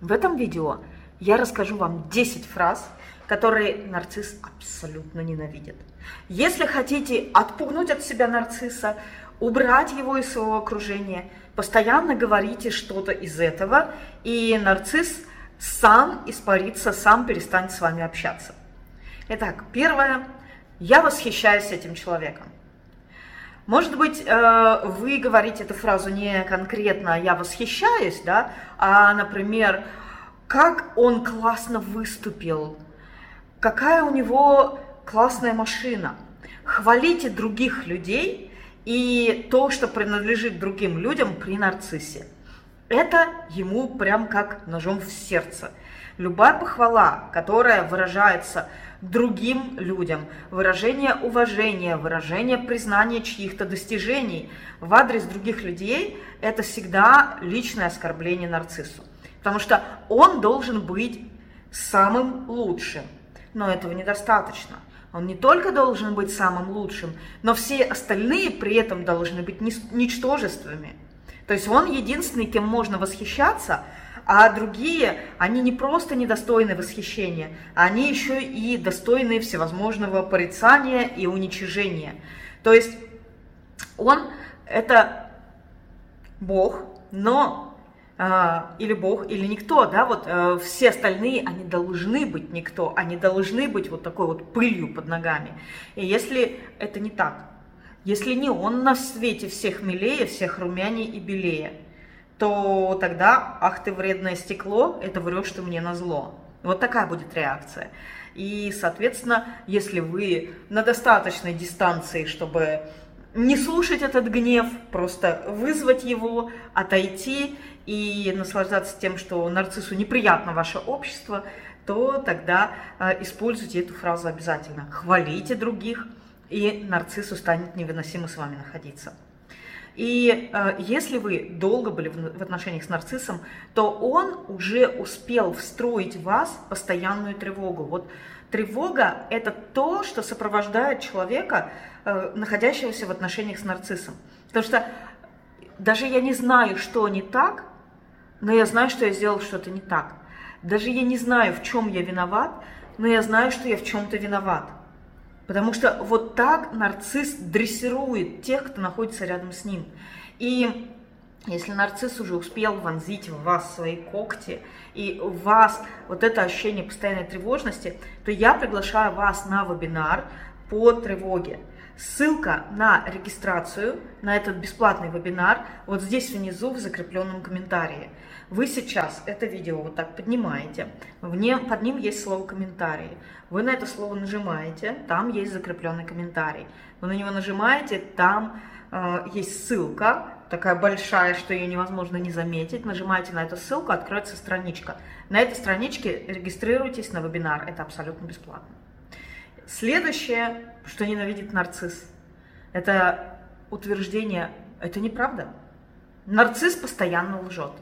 В этом видео я расскажу вам 10 фраз, которые нарцисс абсолютно ненавидит. Если хотите отпугнуть от себя нарцисса, убрать его из своего окружения, постоянно говорите что-то из этого, и нарцисс сам испарится, сам перестанет с вами общаться. Итак, первое. Я восхищаюсь этим человеком. Может быть, э, вы говорите эту фразу не конкретно «я восхищаюсь», да, а, например, «как он классно выступил», «какая у него классная машина». Хвалите других людей и то, что принадлежит другим людям при нарциссе. Это ему прям как ножом в сердце. Любая похвала, которая выражается другим людям, выражение уважения, выражение признания чьих-то достижений в адрес других людей, это всегда личное оскорбление нарциссу. Потому что он должен быть самым лучшим. Но этого недостаточно. Он не только должен быть самым лучшим, но все остальные при этом должны быть ничтожествами. То есть он единственный, кем можно восхищаться – а другие, они не просто недостойны восхищения, они еще и достойны всевозможного порицания и уничижения. То есть он это Бог, но а, или Бог, или никто, да, вот а, все остальные, они должны быть никто, они должны быть вот такой вот пылью под ногами. И если это не так, если не он на свете всех милее, всех румяней и белее – то тогда, ах ты вредное стекло, это врешь ты мне на зло. Вот такая будет реакция. И, соответственно, если вы на достаточной дистанции, чтобы не слушать этот гнев, просто вызвать его, отойти и наслаждаться тем, что нарциссу неприятно ваше общество, то тогда э, используйте эту фразу обязательно. Хвалите других, и нарциссу станет невыносимо с вами находиться. И э, если вы долго были в, в отношениях с нарциссом, то он уже успел встроить в вас постоянную тревогу. Вот тревога – это то, что сопровождает человека, э, находящегося в отношениях с нарциссом. Потому что даже я не знаю, что не так, но я знаю, что я сделал что-то не так. Даже я не знаю, в чем я виноват, но я знаю, что я в чем-то виноват. Потому что вот так нарцисс дрессирует тех, кто находится рядом с ним. И если нарцисс уже успел вонзить в вас свои когти, и у вас вот это ощущение постоянной тревожности, то я приглашаю вас на вебинар по тревоге. Ссылка на регистрацию на этот бесплатный вебинар вот здесь внизу в закрепленном комментарии. Вы сейчас это видео вот так поднимаете, вне, под ним есть слово «комментарии». Вы на это слово нажимаете, там есть закрепленный комментарий. Вы на него нажимаете, там э, есть ссылка, такая большая, что ее невозможно не заметить. Нажимаете на эту ссылку, откроется страничка. На этой страничке регистрируйтесь на вебинар, это абсолютно бесплатно. Следующее, что ненавидит нарцисс, это утверждение, это неправда. Нарцисс постоянно лжет.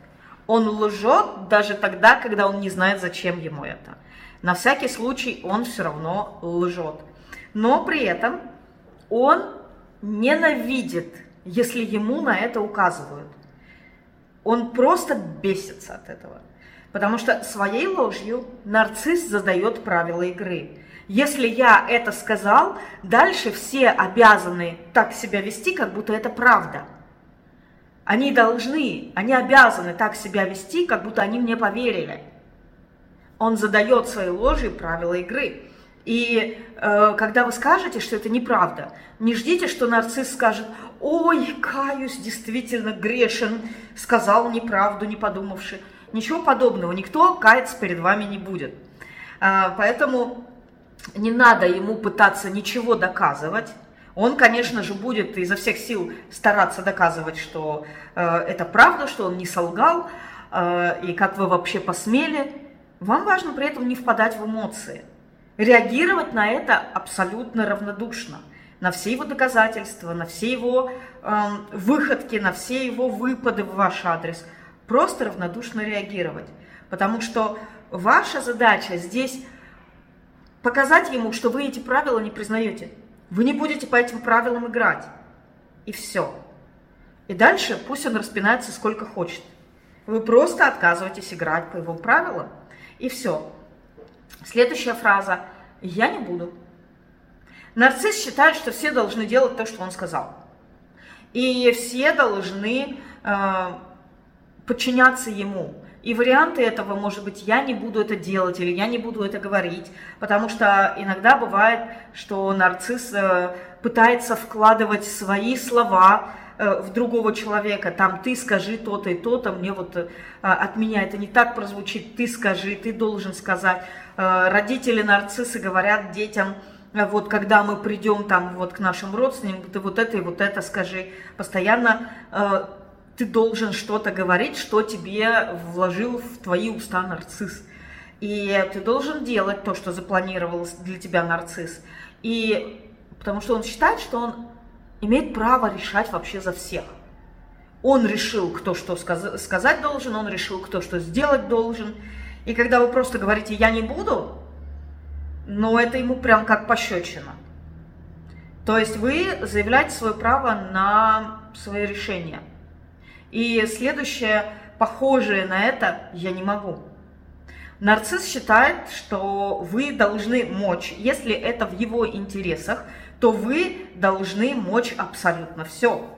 Он лжет даже тогда, когда он не знает, зачем ему это. На всякий случай он все равно лжет. Но при этом он ненавидит, если ему на это указывают. Он просто бесится от этого. Потому что своей ложью нарцисс задает правила игры. Если я это сказал, дальше все обязаны так себя вести, как будто это правда. Они должны, они обязаны так себя вести, как будто они мне поверили. Он задает своей ложи правила игры. И э, когда вы скажете, что это неправда, не ждите, что нарцисс скажет, ой, каюсь, действительно грешен, сказал неправду, не подумавши. Ничего подобного, никто каяться перед вами не будет. Э, поэтому не надо ему пытаться ничего доказывать. Он, конечно же, будет изо всех сил стараться доказывать, что э, это правда, что он не солгал, э, и как вы вообще посмели. Вам важно при этом не впадать в эмоции. Реагировать на это абсолютно равнодушно. На все его доказательства, на все его э, выходки, на все его выпады в ваш адрес. Просто равнодушно реагировать. Потому что ваша задача здесь показать ему, что вы эти правила не признаете. Вы не будете по этим правилам играть. И все. И дальше пусть он распинается сколько хочет. Вы просто отказываетесь играть по его правилам. И все. Следующая фраза. Я не буду. Нарцисс считает, что все должны делать то, что он сказал. И все должны э, подчиняться ему. И варианты этого, может быть, я не буду это делать или я не буду это говорить, потому что иногда бывает, что нарцисс э, пытается вкладывать свои слова э, в другого человека, там ты скажи то-то и то-то, мне вот э, от меня это не так прозвучит, ты скажи, ты должен сказать. Родители нарциссы говорят детям, вот когда мы придем там вот к нашим родственникам, ты вот это и вот это скажи. Постоянно ты должен что-то говорить, что тебе вложил в твои уста нарцисс. И ты должен делать то, что запланировал для тебя нарцисс. И потому что он считает, что он имеет право решать вообще за всех. Он решил, кто что сказ- сказать должен, он решил, кто что сделать должен. И когда вы просто говорите «я не буду», но это ему прям как пощечина. То есть вы заявляете свое право на свои решения – и следующее, похожее на это, я не могу. Нарцисс считает, что вы должны мочь, если это в его интересах, то вы должны мочь абсолютно все.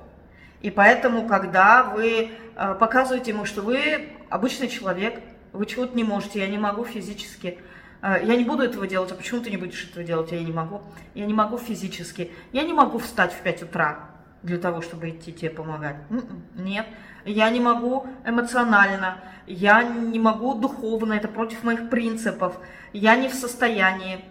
И поэтому, когда вы э, показываете ему, что вы обычный человек, вы чего-то не можете, я не могу физически, э, я не буду этого делать, а почему ты не будешь этого делать, я не могу, я не могу физически, я не могу встать в 5 утра, для того, чтобы идти тебе помогать. М-м, нет, я не могу эмоционально, я не могу духовно, это против моих принципов, я не в состоянии,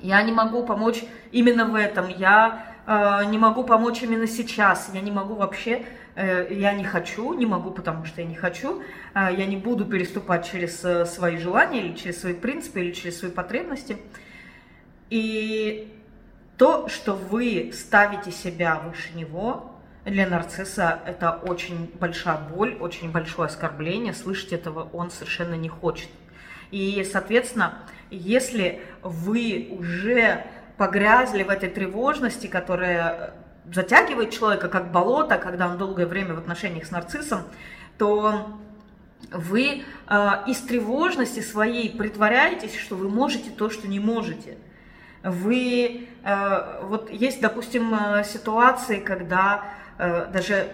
я не могу помочь именно в этом, я э, не могу помочь именно сейчас, я не могу вообще, э, я не хочу, не могу, потому что я не хочу, э, я не буду переступать через э, свои желания или через свои принципы или через свои потребности. И то, что вы ставите себя выше него, для нарцисса это очень большая боль, очень большое оскорбление. Слышать этого он совершенно не хочет. И, соответственно, если вы уже погрязли в этой тревожности, которая затягивает человека как болото, когда он долгое время в отношениях с нарциссом, то вы э, из тревожности своей притворяетесь, что вы можете то, что не можете – вы, э, вот есть, допустим, э, ситуации, когда э, даже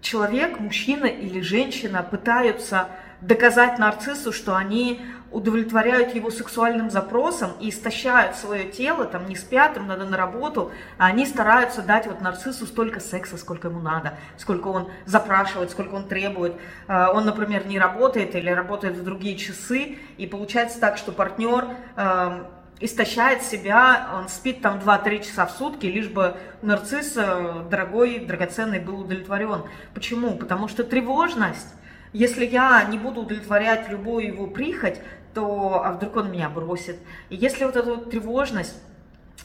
человек, мужчина или женщина пытаются доказать нарциссу, что они удовлетворяют его сексуальным запросам и истощают свое тело, там не спят, им надо на работу, а они стараются дать вот нарциссу столько секса, сколько ему надо, сколько он запрашивает, сколько он требует. Он, например, не работает или работает в другие часы, и получается так, что партнер эм, истощает себя, он спит там 2-3 часа в сутки, лишь бы нарцисс э, дорогой, драгоценный был удовлетворен. Почему? Потому что тревожность, если я не буду удовлетворять любую его прихоть, то а вдруг он меня бросит. И если вот эта вот тревожность,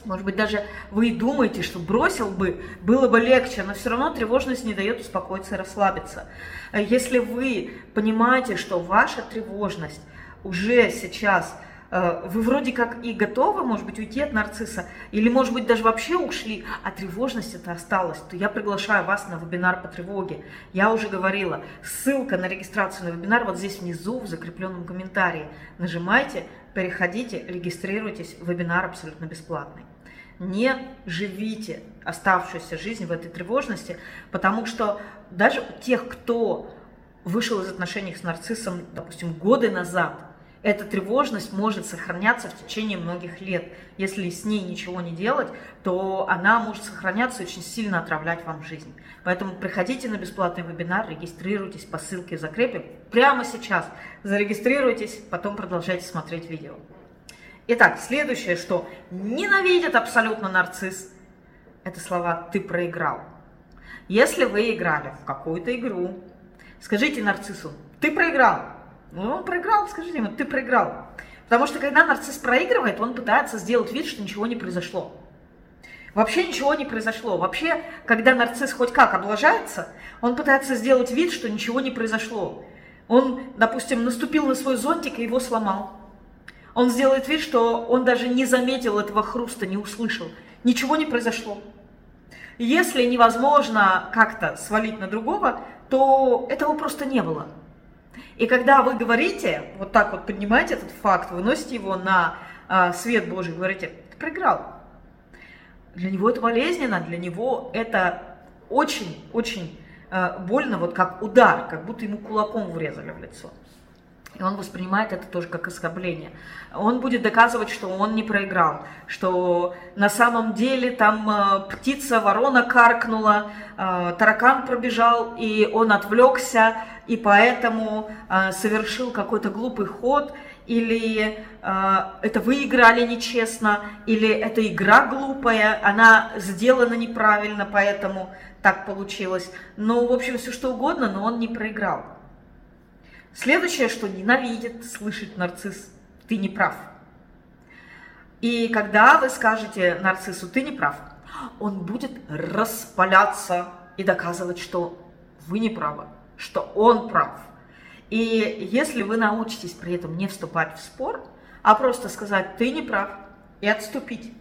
может быть, даже вы думаете, что бросил бы, было бы легче, но все равно тревожность не дает успокоиться и расслабиться. Если вы понимаете, что ваша тревожность уже сейчас – вы вроде как и готовы, может быть, уйти от нарцисса, или, может быть, даже вообще ушли, а тревожность это осталась, то я приглашаю вас на вебинар по тревоге. Я уже говорила, ссылка на регистрацию на вебинар вот здесь внизу в закрепленном комментарии. Нажимайте, переходите, регистрируйтесь, вебинар абсолютно бесплатный. Не живите оставшуюся жизнь в этой тревожности, потому что даже у тех, кто вышел из отношений с нарциссом, допустим, годы назад, эта тревожность может сохраняться в течение многих лет. Если с ней ничего не делать, то она может сохраняться и очень сильно отравлять вам жизнь. Поэтому приходите на бесплатный вебинар, регистрируйтесь по ссылке в закрепе прямо сейчас. Зарегистрируйтесь, потом продолжайте смотреть видео. Итак, следующее, что ненавидит абсолютно нарцисс, это слова «ты проиграл». Если вы играли в какую-то игру, скажите нарциссу «ты проиграл», ну, он проиграл, скажите ему, ты проиграл. Потому что когда нарцисс проигрывает, он пытается сделать вид, что ничего не произошло. Вообще ничего не произошло. Вообще, когда нарцисс хоть как облажается, он пытается сделать вид, что ничего не произошло. Он, допустим, наступил на свой зонтик и его сломал. Он сделает вид, что он даже не заметил этого хруста, не услышал. Ничего не произошло. Если невозможно как-то свалить на другого, то этого просто не было. И когда вы говорите, вот так вот поднимаете этот факт, выносите его на а, свет Божий, говорите, ты проиграл. Для него это болезненно, для него это очень-очень а, больно, вот как удар, как будто ему кулаком врезали в лицо. И он воспринимает это тоже как оскорбление. Он будет доказывать, что он не проиграл, что на самом деле там э, птица, ворона каркнула, э, таракан пробежал, и он отвлекся, и поэтому э, совершил какой-то глупый ход, или э, это вы играли нечестно, или эта игра глупая, она сделана неправильно, поэтому так получилось. Ну, в общем, все что угодно, но он не проиграл. Следующее, что ненавидит слышать нарцисс, ты не прав. И когда вы скажете нарциссу, ты не прав, он будет распаляться и доказывать, что вы не правы, что он прав. И если вы научитесь при этом не вступать в спор, а просто сказать, ты не прав, и отступить,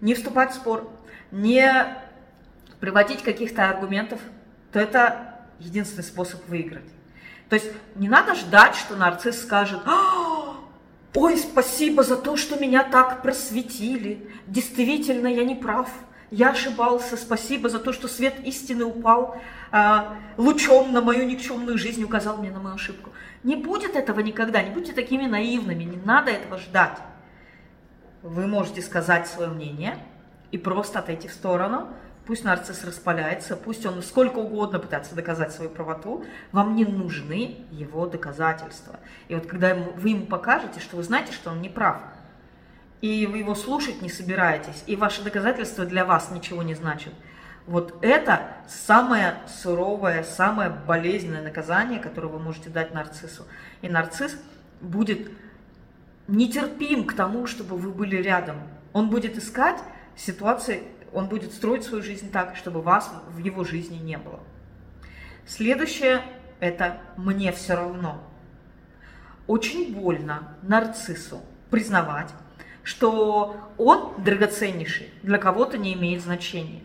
не вступать в спор, не приводить каких-то аргументов, то это единственный способ выиграть. То есть не надо ждать, что нарцисс скажет, «А, ой, спасибо за то, что меня так просветили. Действительно, я не прав. Я ошибался. Спасибо за то, что свет истины упал а, лучом на мою никчемную жизнь, указал мне на мою ошибку. Не будет этого никогда. Не будьте такими наивными. Не надо этого ждать. Вы можете сказать свое мнение и просто отойти в сторону, Пусть нарцисс распаляется, пусть он сколько угодно пытается доказать свою правоту, вам не нужны его доказательства. И вот когда вы ему покажете, что вы знаете, что он не прав, и вы его слушать не собираетесь, и ваши доказательства для вас ничего не значат, вот это самое суровое, самое болезненное наказание, которое вы можете дать нарциссу. И нарцисс будет нетерпим к тому, чтобы вы были рядом. Он будет искать ситуации, он будет строить свою жизнь так, чтобы вас в его жизни не было. Следующее – это «мне все равно». Очень больно нарциссу признавать, что он драгоценнейший, для кого-то не имеет значения.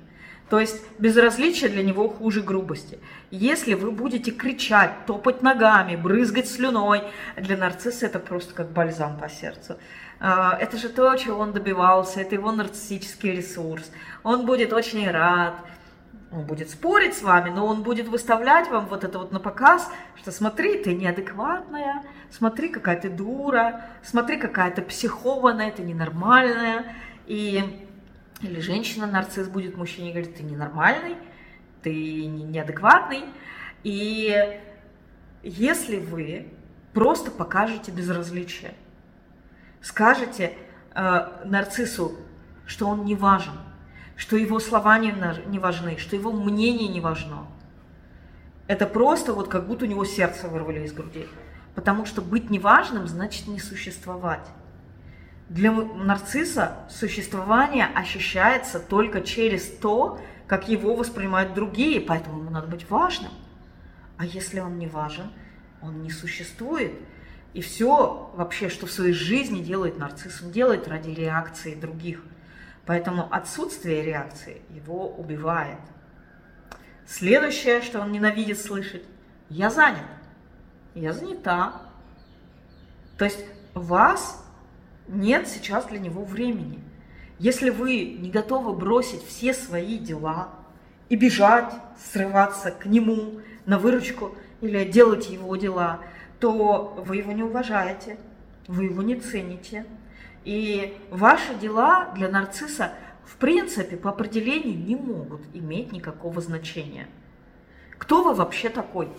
То есть безразличие для него хуже грубости. Если вы будете кричать, топать ногами, брызгать слюной, для нарцисса это просто как бальзам по сердцу. А, это же то, чего он добивался, это его нарциссический ресурс. Он будет очень рад, он будет спорить с вами, но он будет выставлять вам вот это вот на показ, что смотри, ты неадекватная, смотри, какая ты дура, смотри, какая ты психованная, ты ненормальная. И или женщина-нарцисс будет мужчине говорить, ты ненормальный, ты неадекватный. И если вы просто покажете безразличие, скажете э, нарциссу, что он не важен, что его слова не, не важны, что его мнение не важно. Это просто вот как будто у него сердце вырвали из груди. Потому что быть неважным значит не существовать. Для нарцисса существование ощущается только через то, как его воспринимают другие, поэтому ему надо быть важным. А если он не важен, он не существует. И все вообще, что в своей жизни делает нарцисс, он делает ради реакции других. Поэтому отсутствие реакции его убивает. Следующее, что он ненавидит слышать, я занят, я занята. То есть вас нет сейчас для него времени. Если вы не готовы бросить все свои дела и бежать, срываться к нему на выручку или делать его дела – то вы его не уважаете, вы его не цените. И ваши дела для нарцисса в принципе по определению не могут иметь никакого значения. Кто вы вообще такой?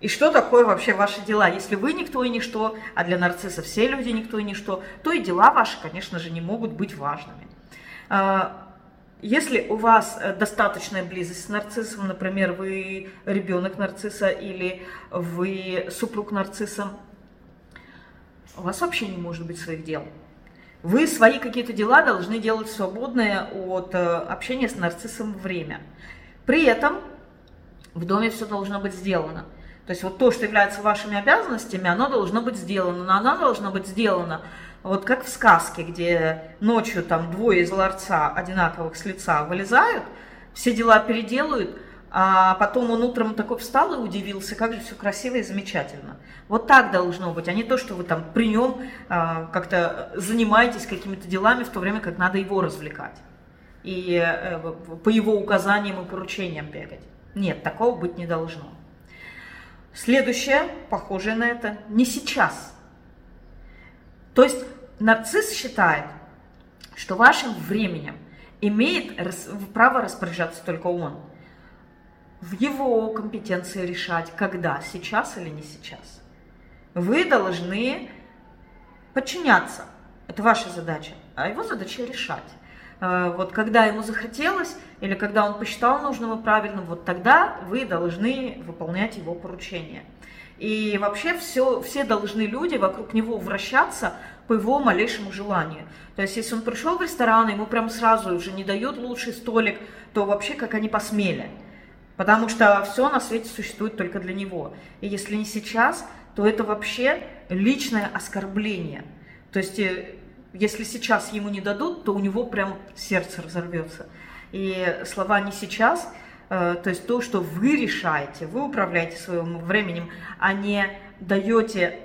И что такое вообще ваши дела? Если вы никто и ничто, а для нарцисса все люди никто и ничто, то и дела ваши, конечно же, не могут быть важными. А, если у вас э, достаточная близость с нарциссом, например, вы ребенок нарцисса или вы супруг нарцисса, у вас вообще не может быть своих дел. Вы свои какие-то дела должны делать свободное от э, общения с нарциссом время. При этом в доме все должно быть сделано. То есть вот то, что является вашими обязанностями, оно должно быть сделано. Но оно должно быть сделано вот как в сказке, где ночью там двое из ларца одинаковых с лица вылезают, все дела переделают, а потом он утром такой встал и удивился, как же все красиво и замечательно. Вот так должно быть, а не то, что вы там при нем а, как-то занимаетесь какими-то делами, в то время как надо его развлекать. И э, по его указаниям и поручениям бегать. Нет, такого быть не должно. Следующее, похожее на это, не сейчас. То есть нарцисс считает, что вашим временем имеет право распоряжаться только он. В его компетенции решать, когда, сейчас или не сейчас. Вы должны подчиняться. Это ваша задача. А его задача решать. Э, вот когда ему захотелось, или когда он посчитал нужным и правильным, вот тогда вы должны выполнять его поручения. И вообще все, все должны люди вокруг него вращаться по его малейшему желанию. То есть, если он пришел в ресторан, ему прям сразу уже не дают лучший столик, то вообще как они посмели. Потому что все на свете существует только для него. И если не сейчас, то это вообще личное оскорбление. То есть, э, если сейчас ему не дадут, то у него прям сердце разорвется. И слова «не сейчас», э, то есть то, что вы решаете, вы управляете своим временем, а не даете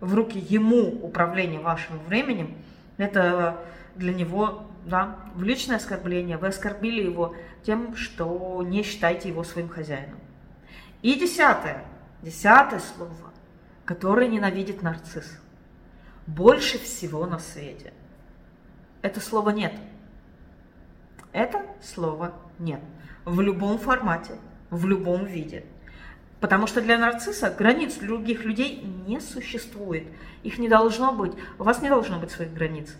в руки ему управление вашим временем, это для него да, в личное оскорбление. Вы оскорбили его тем, что не считаете его своим хозяином. И десятое, десятое слово, которое ненавидит нарцисс. Больше всего на свете. Это слово нет. Это слово нет. В любом формате, в любом виде. Потому что для нарцисса границ других людей не существует. Их не должно быть. У вас не должно быть своих границ.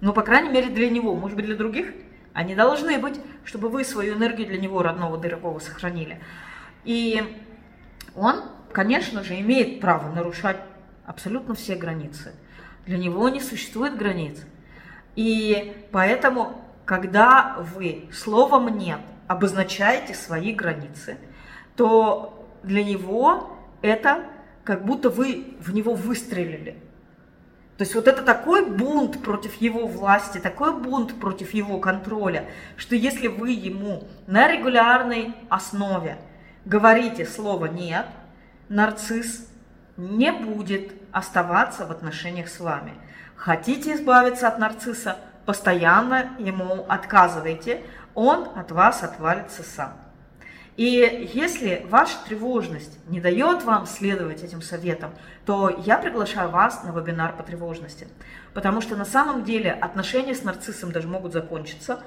Ну, по крайней мере, для него. Может быть, для других они должны быть, чтобы вы свою энергию для него, родного, дорогого, сохранили. И он, конечно же, имеет право нарушать абсолютно все границы. Для него не существует границ. И поэтому, когда вы словом «нет» обозначаете свои границы, то для него это как будто вы в него выстрелили. То есть вот это такой бунт против его власти, такой бунт против его контроля, что если вы ему на регулярной основе говорите слово «нет», нарцисс не будет оставаться в отношениях с вами. Хотите избавиться от нарцисса, постоянно ему отказывайте, он от вас отвалится сам. И если ваша тревожность не дает вам следовать этим советам, то я приглашаю вас на вебинар по тревожности. Потому что на самом деле отношения с нарциссом даже могут закончиться,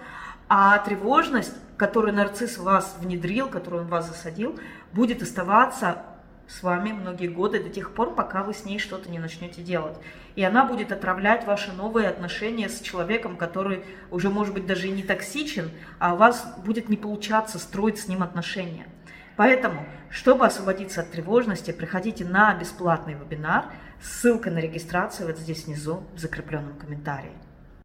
а тревожность, которую нарцисс в вас внедрил, которую он в вас засадил, будет оставаться с вами многие годы до тех пор, пока вы с ней что-то не начнете делать. И она будет отравлять ваши новые отношения с человеком, который уже, может быть, даже и не токсичен, а у вас будет не получаться строить с ним отношения. Поэтому, чтобы освободиться от тревожности, приходите на бесплатный вебинар. Ссылка на регистрацию вот здесь внизу в закрепленном комментарии.